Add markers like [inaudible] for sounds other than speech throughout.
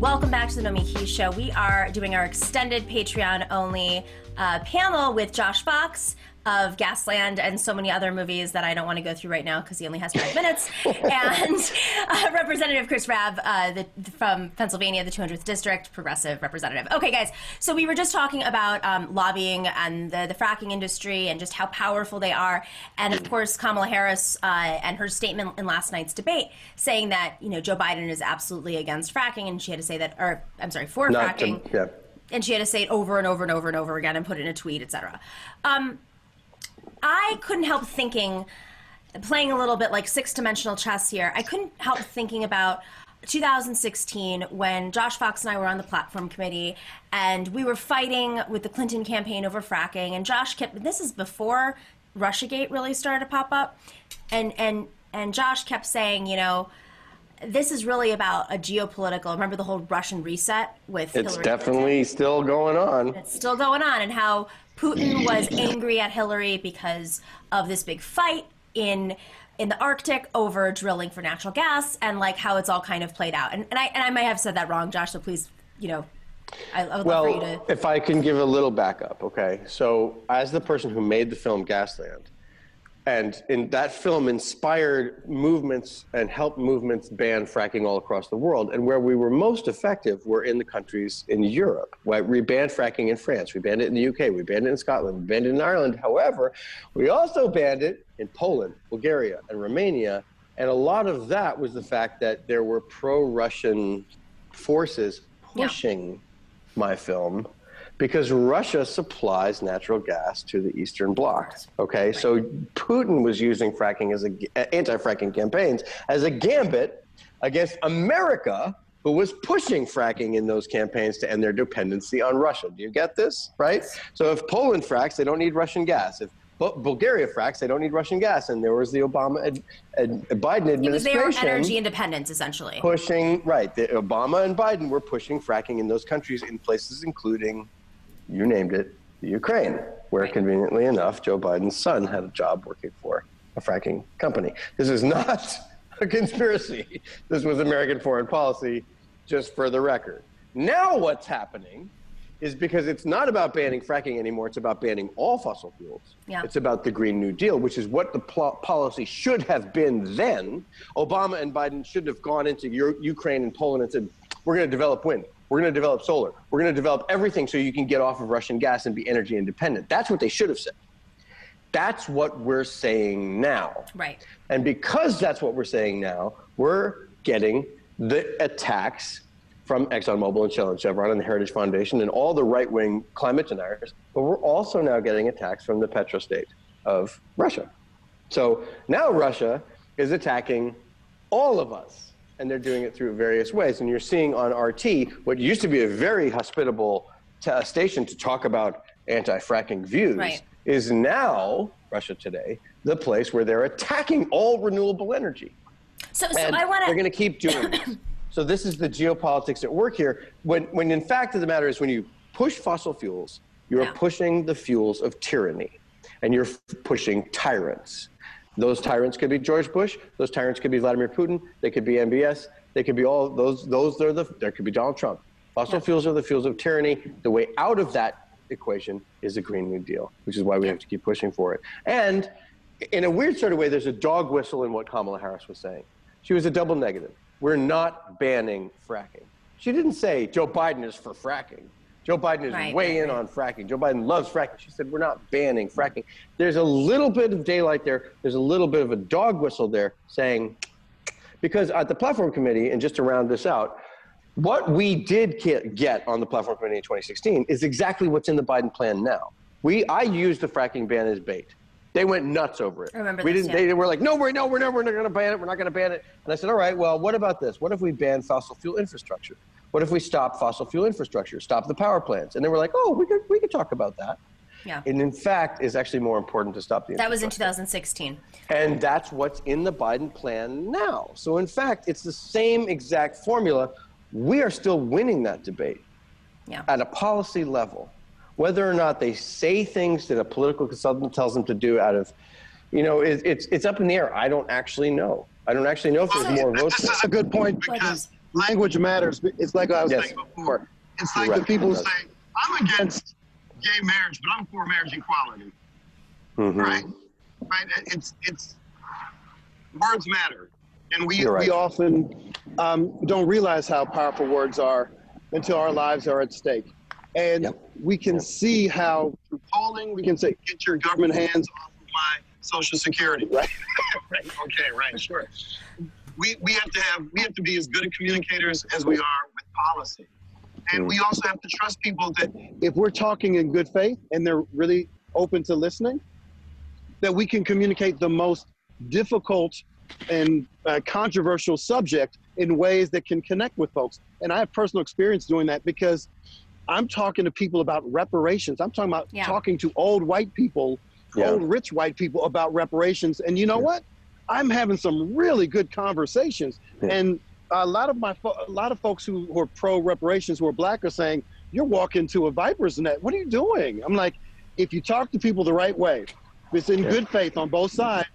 Welcome back to the Nomiki Show. We are doing our extended Patreon only uh, panel with Josh Fox of Gasland and so many other movies that I don't want to go through right now because he only has five minutes. [laughs] and uh, Representative Chris Rabb uh, the, from Pennsylvania, the 200th District, progressive representative. Okay, guys, so we were just talking about um, lobbying and the, the, fracking industry and just how powerful they are. And of course, Kamala Harris uh, and her statement in last night's debate saying that, you know, Joe Biden is absolutely against fracking. And she had to say that, or I'm sorry, for Not fracking. To, yeah. And she had to say it over and over and over and over again and put it in a tweet, etc. Um, I couldn't help thinking, playing a little bit like six dimensional chess here, I couldn't help thinking about 2016 when Josh Fox and I were on the platform committee and we were fighting with the Clinton campaign over fracking and Josh kept this is before Russiagate really started to pop up and and and Josh kept saying, you know, this is really about a geopolitical. Remember the whole Russian reset with It's Hillary definitely Clinton? still going on. It's still going on and how Putin was angry at Hillary because of this big fight in in the Arctic over drilling for natural gas and like how it's all kind of played out. And, and I and I might have said that wrong, Josh. So please, you know, I, I would well, love for you to. if I can give a little backup, okay. So as the person who made the film Gasland, and in that film inspired movements and helped movements ban fracking all across the world. And where we were most effective were in the countries in Europe. We banned fracking in France, we banned it in the UK, we banned it in Scotland, we banned it in Ireland. However, we also banned it in Poland, Bulgaria, and Romania. And a lot of that was the fact that there were pro-Russian forces pushing yeah. my film because Russia supplies natural gas to the Eastern Bloc. Okay, so Putin was using fracking as a anti-fracking campaigns as a gambit against America, who was pushing fracking in those campaigns to end their dependency on Russia. Do you get this? Right. So if Poland fracks, they don't need Russian gas. If Bulgaria fracks, they don't need Russian gas. And there was the Obama ad, ad, Biden administration. It was their energy independence, essentially. Pushing, right. The Obama and Biden were pushing fracking in those countries in places including you named it, the Ukraine, where right. conveniently enough, Joe Biden's son had a job working for a fracking company. This is not a conspiracy. This was American foreign policy, just for the record. Now, what's happening is because it's not about banning fracking anymore, it's about banning all fossil fuels. Yeah. It's about the Green New Deal, which is what the pl- policy should have been then. Obama and Biden should have gone into Ukraine and Poland and said, we're going to develop wind. We're going to develop solar. We're going to develop everything so you can get off of Russian gas and be energy independent. That's what they should have said. That's what we're saying now. Right. And because that's what we're saying now, we're getting the attacks from ExxonMobil and Shell and Chevron and the Heritage Foundation and all the right wing climate deniers. But we're also now getting attacks from the petrostate of Russia. So now Russia is attacking all of us and they're doing it through various ways. And you're seeing on RT what used to be a very hospitable t- station to talk about anti-fracking views right. is now Russia Today the place where they're attacking all renewable energy. So, so I want to. They're going to keep doing this. [coughs] So this is the geopolitics at work here. When, when in fact of the matter is, when you push fossil fuels, you're yeah. pushing the fuels of tyranny, and you're pushing tyrants. Those tyrants could be George Bush. Those tyrants could be Vladimir Putin. They could be MBS. They could be all those. Those are the. There could be Donald Trump. Fossil yeah. fuels are the fuels of tyranny. The way out of that equation is a Green New Deal, which is why we have to keep pushing for it. And in a weird sort of way, there's a dog whistle in what Kamala Harris was saying. She was a double negative. We're not banning fracking. She didn't say Joe Biden is for fracking. Joe Biden is right, way right, in right. on fracking. Joe Biden loves fracking. She said, We're not banning mm. fracking. There's a little bit of daylight there. There's a little bit of a dog whistle there saying, because at the platform committee, and just to round this out, what we did get on the platform committee in 2016 is exactly what's in the Biden plan now. We, I used the fracking ban as bait. They went nuts over it. I remember we this, didn't. Yeah. They were like, no, we're no, we're no, we're not going to ban it. We're not going to ban it. And I said, all right, well, what about this? What if we ban fossil fuel infrastructure? What if we stop fossil fuel infrastructure, stop the power plants? And they were like, oh, we could, we could talk about that. Yeah. And in fact, is actually more important to stop the. That was in 2016. And that's what's in the Biden plan now. So in fact, it's the same exact formula. We are still winning that debate yeah. at a policy level. Whether or not they say things that a political consultant tells them to do out of, you know, it, it's it's up in the air. I don't actually know. I don't actually know if there's more votes. That's a good point because language matters. It's like I was Yes. saying before. It's like the people who say, I'm against gay marriage, but I'm for marriage equality. Mhm. Right? Right? It's it's words matter. And we, right. we often um, don't realize how powerful words are until our lives are at stake. And Yep. we can Yep. see how through polling we can say, get your government hands off of my social security, right? [laughs] right. Okay, right, sure. We, we have to have we have to be as good at communicators as we are with policy. And we also have to trust people that if we're talking in good faith and they're really open to listening, that we can communicate the most difficult and uh, controversial subject in ways that can connect with folks. And I have personal experience doing that because I'm talking to people about reparations. I'm talking about Yeah. talking to old white people, Yeah. old rich white people about reparations. And you know Yeah. what? I'm having some really good conversations. Yeah. And a lot of my fo- a lot of folks who, who are pro reparations who are black are saying, "You're walking to a viper's net. What are you doing?" I'm like, if you talk to people the right way, if it's in Yeah. good faith on both sides,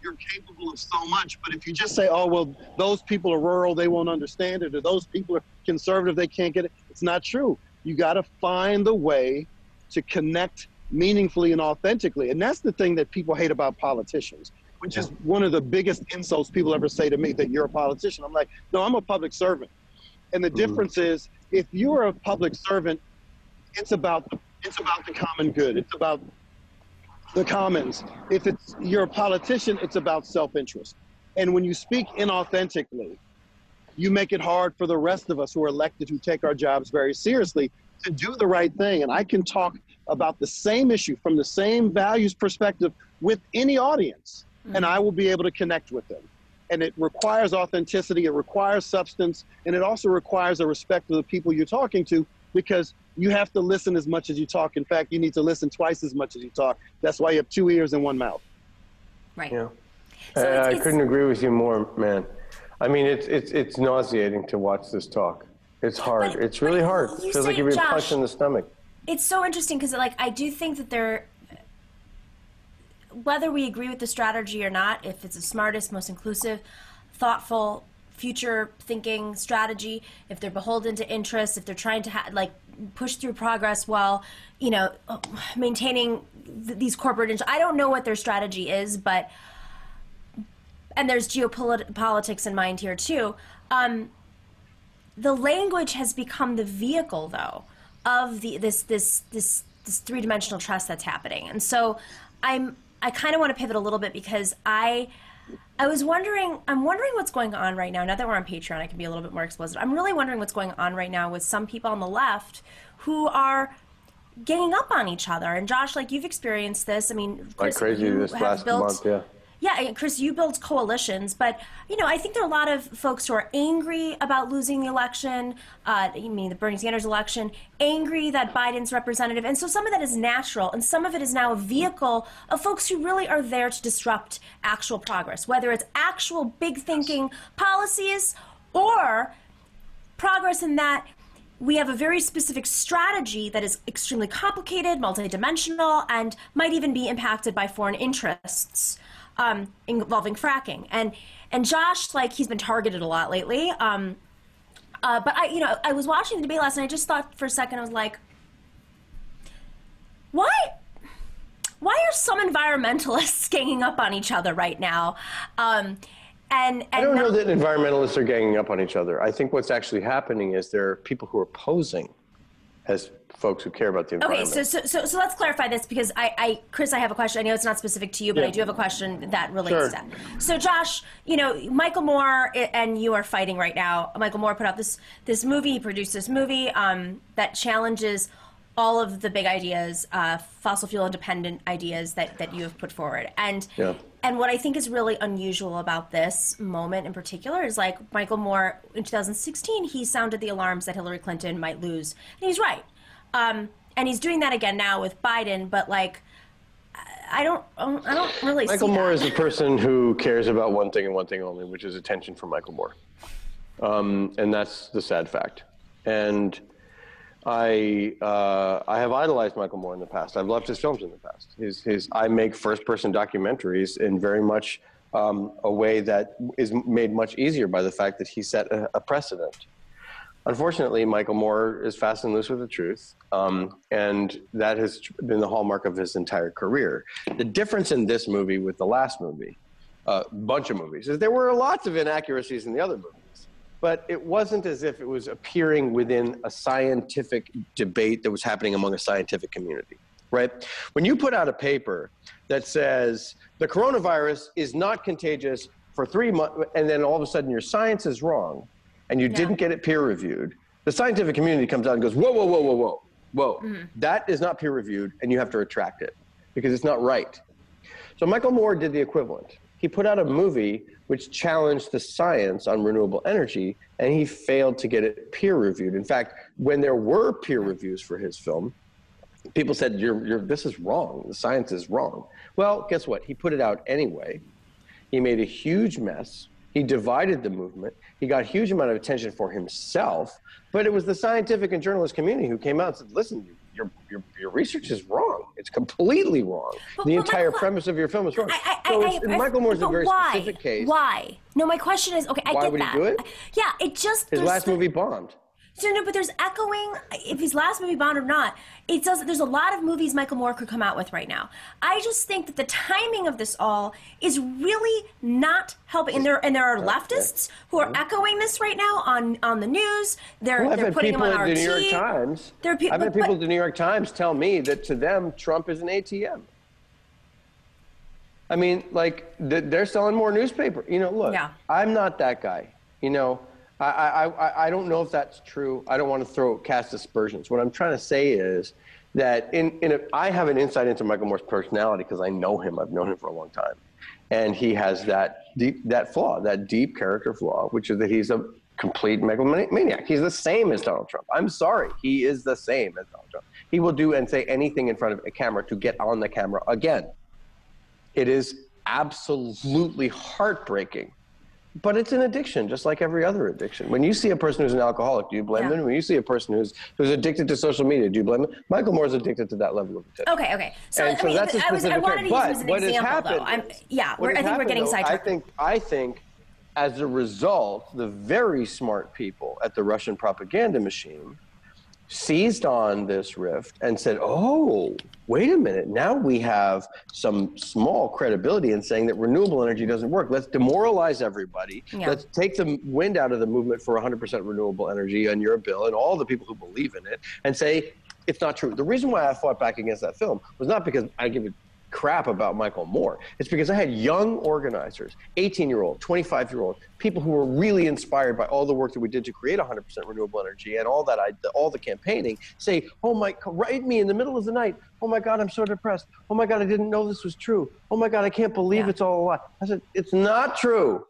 you're capable of so much. But if you just say, "Oh well, those people are rural, they won't understand it," or "Those people are conservative, they can't get it," it's not true. You got to find the way to connect meaningfully and authentically, and that's the thing that people hate about politicians. Which is one of the biggest insults people ever say to me that you're a politician. I'm like, no, I'm a public servant. And the Mhm. difference is if you're a public servant, it's about it's about the common good. It's about the commons. If it's you're a politician, it's about self-interest. And when you speak inauthentically, you make it hard for the rest of us who are elected who take our jobs very seriously to do the right thing. And I can talk about the same issue from the same values perspective with any audience, and mm. I will be able to connect with them. And it requires authenticity, it requires substance, and it also requires a respect of the people you're talking to because you have to listen as much as you talk. In fact, you need to listen twice as much as you talk. That's why you have two ears and one mouth. Right. Yeah. So I- it's- I it's- couldn't agree with you more, man. I mean, it's it's it's nauseating to watch this talk. It's hard. But- it's really hard. you feels like you're being Josh- punched in the stomach. it's so interesting because like i do think that they're whether we agree with the strategy or not if it's the smartest most inclusive thoughtful future thinking strategy if they're beholden to interests if they're trying to ha- like push through progress while you know maintaining th- these corporate int- i don't know what their strategy is but and there's geopolitics in mind here too um, the language has become the vehicle though of the this this this this three-dimensional trust that's happening. And so i'm i kind of want to pivot a little bit because i i was wondering i'm wondering what's going on right now now that we're on patreon i can be a little bit more explicit. I'm really wondering what's going on right now with some people on the left who are ganging up on each other. And josh like you've experienced this. I mean Like crazy this last built- month, yeah. Yeah, Chris, you build coalitions, but you know, I think there are a lot of folks who are angry about losing the election. Uh, you mean the Bernie Sanders election? Angry that Biden's representative, and so some of that is natural, and some of it is now a vehicle of folks who really are there to disrupt actual progress, whether it's actual big thinking policies or progress in that we have a very specific strategy that is extremely complicated, multidimensional, and might even be impacted by foreign interests um, involving fracking. And and Josh, like he's been targeted a lot lately. Um, uh, but I, you know, I was watching the debate last night. And I just thought for a second, I was like, why? Why are some environmentalists [laughs] ganging up on each other right now? Um, and, and I don't know that environmentalists are ganging up on each other. I think what's actually happening is there are people who are posing as folks who care about the Okay, environment. so, so so so let's clarify this because I, I Chris, I have a question. I know it's not specific to you, but Yeah. I do have a question that relates Sure. to that. So, Josh, you know, Michael Moore and you are fighting right now. Michael Moore put out this this movie. He produced this movie um, that challenges all of the big ideas, uh, fossil fuel independent ideas that that you have put forward. And Yeah. And what I think is really unusual about this moment in particular is like Michael Moore in 2016, he sounded the alarms that Hillary Clinton might lose, and he's right. Um, and he's doing that again now with Biden, but like, I don't, I don't really Michael Moore is a person who cares about one thing and one thing only, which is attention from Michael Moore. Um, and that's the sad fact. And I, uh, I have idolized Michael Moore in the past. I've loved his films in the past. His, his, I make first person documentaries in very much um, a way that is made much easier by the fact that he set a, a precedent. Unfortunately, Michael Moore is fast and loose with the truth, um, and that has been the hallmark of his entire career. The difference in this movie with the last movie, a uh, bunch of movies, is there were lots of inaccuracies in the other movies, but it wasn't as if it was appearing within a scientific debate that was happening among a scientific community, right? When you put out a paper that says the coronavirus is not contagious for three months, and then all of a sudden your science is wrong and you yeah. didn't get it peer reviewed, the scientific community comes out and goes, whoa, whoa, whoa, whoa, whoa, whoa. Mm-hmm. That is not peer reviewed, and you have to retract it because it's not right. So Michael Moore did the equivalent. He put out a movie which challenged the science on renewable energy, and he failed to get it peer reviewed. In fact, when there were peer reviews for his film, people said, you're, you're, this is wrong. The science is wrong. Well, guess what? He put it out anyway. He made a huge mess. He divided the movement. He got a huge amount of attention for himself, but it was the scientific and journalist community who came out and said, listen, your, your, your research is wrong. It's completely wrong. But, the but entire Michael, premise of your film is wrong. I, I, so I, Michael Moore's a very why? specific case. Why? No, my question is, okay, I why get would that. he do it? Yeah, it just... His last movie bombed. So no, but there's echoing. If his last movie bombed or not, it does. There's a lot of movies Michael Moore could come out with right now. I just think that the timing of this all is really not helping. And there and there are leftists who are echoing this right now on on the news. They're well, they're putting them on RT. the New York Times. There are people. I've had people at the New York Times tell me that to them Trump is an ATM. I mean, like they're selling more newspaper. You know, look, yeah. I'm not that guy. You know, I, I, I don't know if that's true. I don't want to throw cast aspersions. What I'm trying to say is that in, in a, I have an insight into Michael Moore's personality because I know him. I've known him for a long time, and he has that deep that flaw, that deep character flaw, which is that he's a complete megalomaniac. He's the same as Donald Trump. I'm sorry, he is the same as Donald Trump. He will do and say anything in front of a camera to get on the camera again. It is absolutely heartbreaking but it's an addiction, just like every other addiction. When you see a person who's an alcoholic, do you blame yeah. them? When you see a person who's who's addicted to social media, do you blame them? Michael Moore's addicted to that level of addiction. Okay, okay. So, I, mean, I, was, I wanted to use him as an example, happened, though. I'm, yeah, I think we're getting sidetracked. I think, I think, as a result, the very smart people at the Russian propaganda machine seized on this rift and said, oh, wait a minute. Now we have some small credibility in saying that renewable energy doesn't work. Let's demoralize everybody. Yeah. Let's take the wind out of the movement for 100% renewable energy on your bill and all the people who believe in it and say, it's not true. The reason why I fought back against that film was not because I give it crap about Michael Moore. It's because I had young organizers, 18 year old, 25 year old, people who were really inspired by all the work that we did to create 100% renewable energy and all that, I, all the campaigning, say, oh my, write me in the middle of the night. Oh my God, I'm so depressed. Oh my God, I didn't know this was true. Oh my God, I can't believe yeah. it's all a lie. I said, it's not true.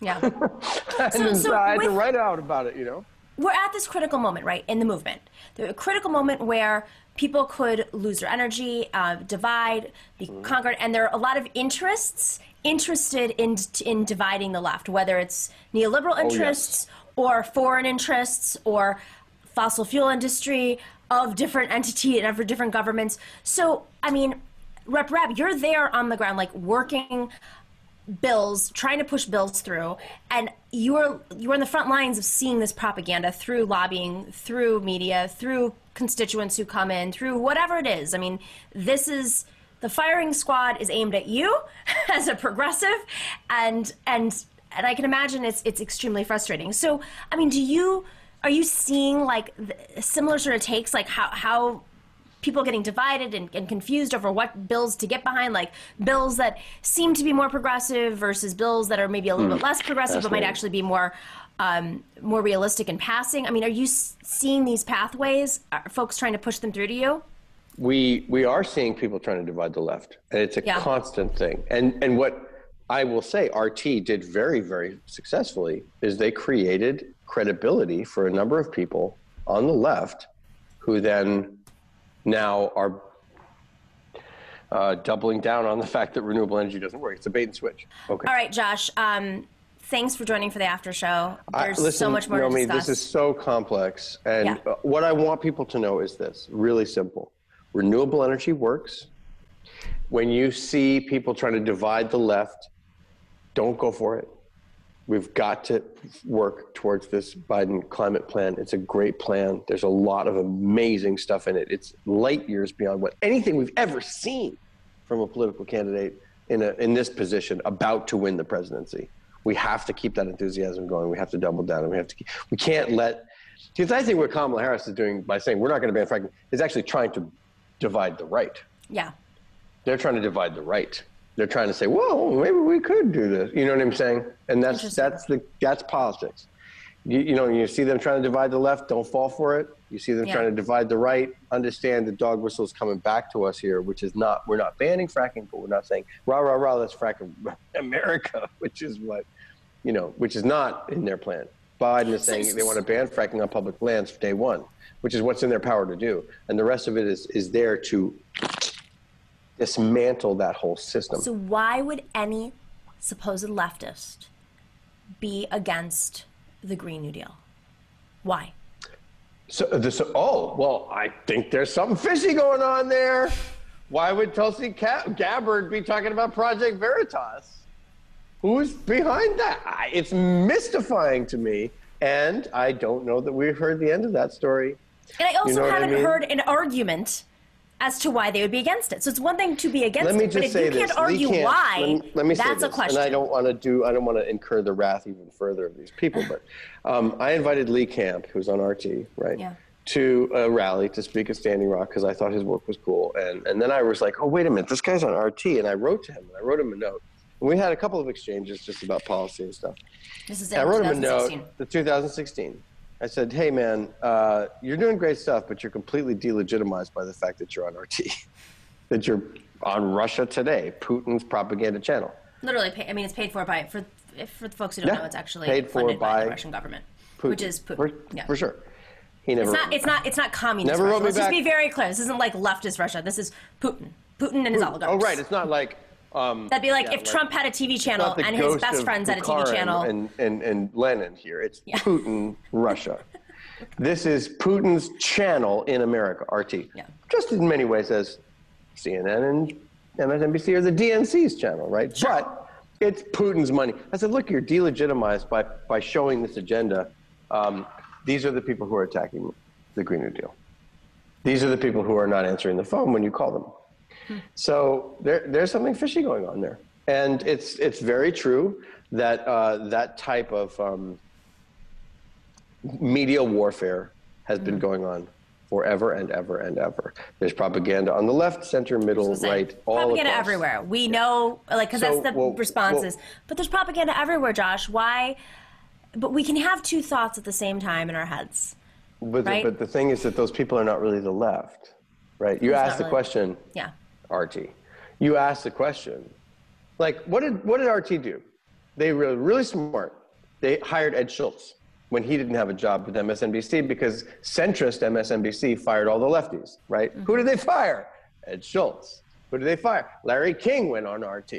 Yeah. [laughs] and so, so I had with, to write out about it, you know? We're at this critical moment, right, in the movement. The critical moment where people could lose their energy, uh, divide, be mm. conquered, and there are a lot of interests interested in in dividing the left, whether it's neoliberal interests oh, yes. or foreign interests or fossil fuel industry of different entity and of different governments. So, I mean, Rep Rabb, you're there on the ground, like working bills, trying to push bills through, and you're you're in the front lines of seeing this propaganda through lobbying, through media, through constituents who come in, through whatever it is. I mean, this is the firing squad is aimed at you [laughs] as a progressive, and and and I can imagine it's it's extremely frustrating. So, I mean, do you are you seeing like similar sort of takes, like how how people getting divided and, and, confused over what bills to get behind, like bills that seem to be more progressive versus bills that are maybe a little mm. bit less progressive, but might actually be more um, more realistic in passing. I mean, are you seeing these pathways? Are folks trying to push them through to you? We we are seeing people trying to divide the left, and it's a yeah. constant thing. And and what I will say, RT did very very successfully is they created credibility for a number of people on the left, who then now are uh, doubling down on the fact that renewable energy doesn't work. It's a bait and switch. Okay. All right, Josh. Um, thanks for joining for the after show. There's I, listen, so much more Naomi, to discuss. This is so complex, and yeah. What I want people to know is this: really simple. Renewable energy works. When you see people trying to divide the left, don't go for it. We've got to work towards this Biden climate plan. It's a great plan. There's a lot of amazing stuff in it. It's light years beyond what anything we've ever seen from a political candidate in a, in this position about to win the presidency. We have to keep that enthusiasm going. We have to double down, and we have to. Keep, we can't let. Because I think what Kamala Harris is doing by saying we're not going to ban fracking is actually trying to divide the right. Yeah. They're trying to divide the right. They're trying to say, "Whoa, maybe we could do this." You know what I'm saying? And that's that's the that's politics. You, you know, you see them trying to divide the left. Don't fall for it. You see them Yeah. trying to divide the right. Understand the dog whistle is coming back to us here, which is not. We're not banning fracking, but we're not saying rah rah rah. Let's frack America, [laughs] which is what you know, which is not in their plan. Biden is saying they want to ban fracking on public lands day one, which is what's in their power to do, and the rest of it is is there to dismantle that whole system. So why would any supposed leftist be against the Green New Deal? Why? So this, oh well, I think there's something fishy going on there. Why would Tulsi Gabbard be talking about Project Veritas? Who's behind that? I, it's mystifying to me, and I don't know that we've heard the end of that story. And I also know haven't mean? heard an argument as to why they would be against it. So it's one thing to be against it, but if you this: can't argue can't- why, Let me, let me say that's a question. and I don't want to do. I don't want to incur the wrath even further of these people. But um, I invited Lee Camp, who's on RT, right, Yeah. to a rally to speak at Standing Rock because I thought his work was cool. And and then I was like, oh wait a minute, this guy's on RT, and I wrote to him, and I wrote him a note. And we had a couple of exchanges just about policy and stuff. this is I wrote him a note, the 2016. I said, hey, man, uh, you're doing great stuff, but you're completely delegitimized by the fact that you're on RT, [laughs] that you're on Russia Today, Putin's propaganda channel. Literally, pay, I mean, it's paid for by for for the folks who don't Yeah. know, it's actually Paid for funded by, by the Russian government, Putin. which is Putin. For, yeah. for sure. He never. It's not. It's not. It's not communist. Never Russia. wrote me Let's just back. be very clear. This isn't like leftist Russia. This is Putin. Putin and his oligarchs. Oh, right. It's not like. Um, That'd be like yeah, if Trump had a TV channel and his best friends had a TV channel. And, and, and Lenin here. It's Putin, Russia. This is Putin's channel in America, RT. Yeah. Just in many ways as CNN and MSNBC are the DNC's channel, right? But it's Putin's money. I said, look, you're delegitimized by, by showing this agenda. Um, these are the people who are attacking the Green New Deal. These are the people who are not answering the phone when you call them. So there, there's something fishy going on there, and it's it's very true that uh, that type of um, media warfare has been going on forever and ever and ever. There's propaganda on the left, center, middle, right, all propaganda across. everywhere. We know, like, because So, that's the well, responses. well- but there's propaganda everywhere, Josh. Why? But we can have two thoughts at the same time in our heads. But, right? the, but the thing is that those people are not really the left, right? You asked the really? question, Yeah. RT. You asked the question, like, what did what did RT do? They were really smart. They hired Ed Schultz when he didn't have a job with MSNBC because centrist MSNBC fired all the lefties, right? Who did they fire? Ed Schultz. Who did they fire? Larry King went on RT.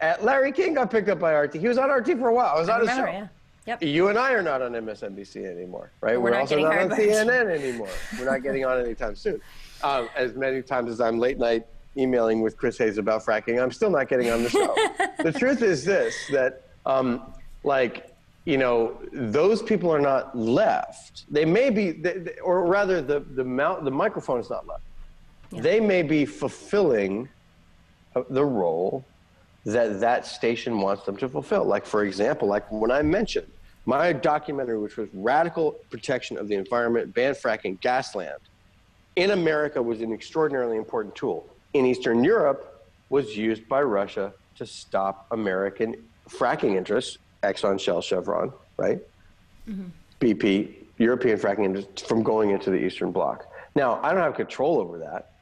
Uh, Larry King got picked up by RT. He was on RT for a while. I was I on his remember, show. yeah. Yep. You and I are not on MSNBC anymore, right? We're not also not on CNN anymore. We're not getting on anytime soon. [laughs] Um, as many times as I'm late night emailing with Chris Hayes about fracking, I'm still not getting on the show. [laughs] the truth is this: that um, like you know, those people are not left. They may be, they, they- or rather, the the mount, the microphone is not left. They may be fulfilling uh, the role that that station wants them to fulfill. Like, for example, like when I mentioned my documentary, which was Radical Protection of the Environment, Ban Fracking, Gasland, in America was an extraordinarily important tool. In Eastern Europe, was used by Russia to stop American fracking interests, Exxon, Shell, Chevron, right? BP, European fracking interests, from going into the Eastern Bloc. Now, I don't have control over that.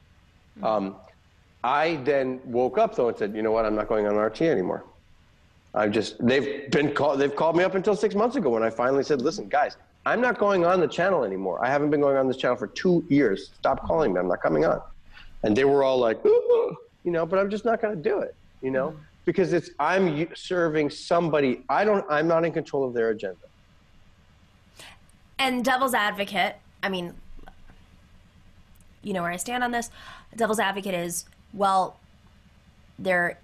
Um, I then woke up though and said, you know what, I'm not going on RT anymore. I've just they've been called they've called me up until six months ago when I finally said, listen, guys, I'm not going on the channel anymore. I haven't been going on this channel for two years. Stop calling me. I'm not coming on. And they were all like, [laughs] you know, but I'm just not going to do it, you know, because it's I'm serving somebody. I don't. I'm not in control of their agenda. And devil's advocate, I mean, you know where I stand on this. Devil's advocate is, well, they're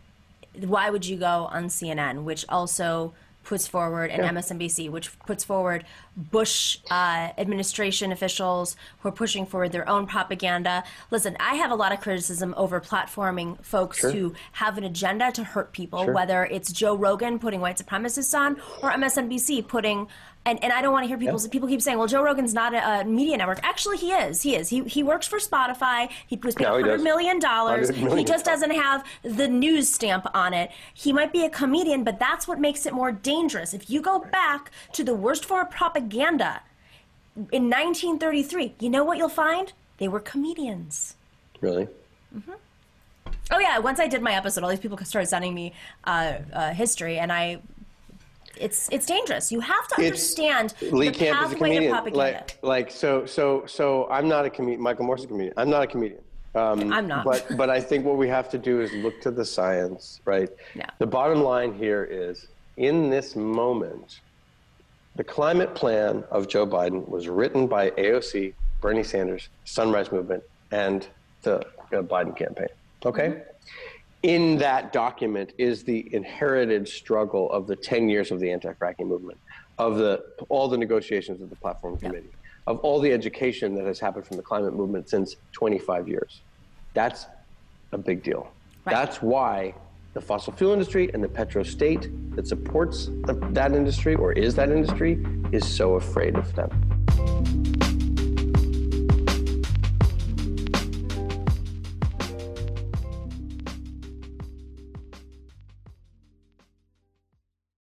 why would you go on CNN, which also puts forward, and MSNBC, which puts forward Bush uh, administration officials who are pushing forward their own propaganda. Listen, I have a lot of criticism over platforming folks Sure. who have an agenda to hurt people, Sure. whether it's Joe Rogan putting white supremacists on or MSNBC putting. And, and I don't want to hear people people keep saying, well, Joe Rogan's not a, a media network. Actually, he is. He is. He, he works for Spotify. He was paid No, he $100 does. million dollars. $100 He just doesn't have the news stamp on it. He might be a comedian, but that's what makes it more dangerous. If you go back to the worst form of propaganda in 1933, you know what you'll find? They were comedians. Really? Mm-hmm. Oh yeah, once I did my episode, all these people started sending me uh, uh, history, and I, it's it's dangerous. You have to It's- understand Lee the Camp is a pathway to comedian. propaganda. Like, like so, so, so. I'm not a comedian. Michael Moore's is a comedian. I'm not a comedian. Um, I'm not. But, but I think what we have to do is look to the science, right? Yeah. The bottom line here is, in this moment, the climate plan of Joe Biden was written by AOC, Bernie Sanders, Sunrise Movement, and the uh, Biden campaign. Okay. Mm-hmm. In that document is the inherited struggle of the 10 years of the anti-fracking movement, of the all the negotiations of the platform committee, of all the education that has happened from the climate movement since 25 years. That's a big deal. Right. That's why the fossil fuel industry and the petro state that supports the, that industry or is that industry is so afraid of them.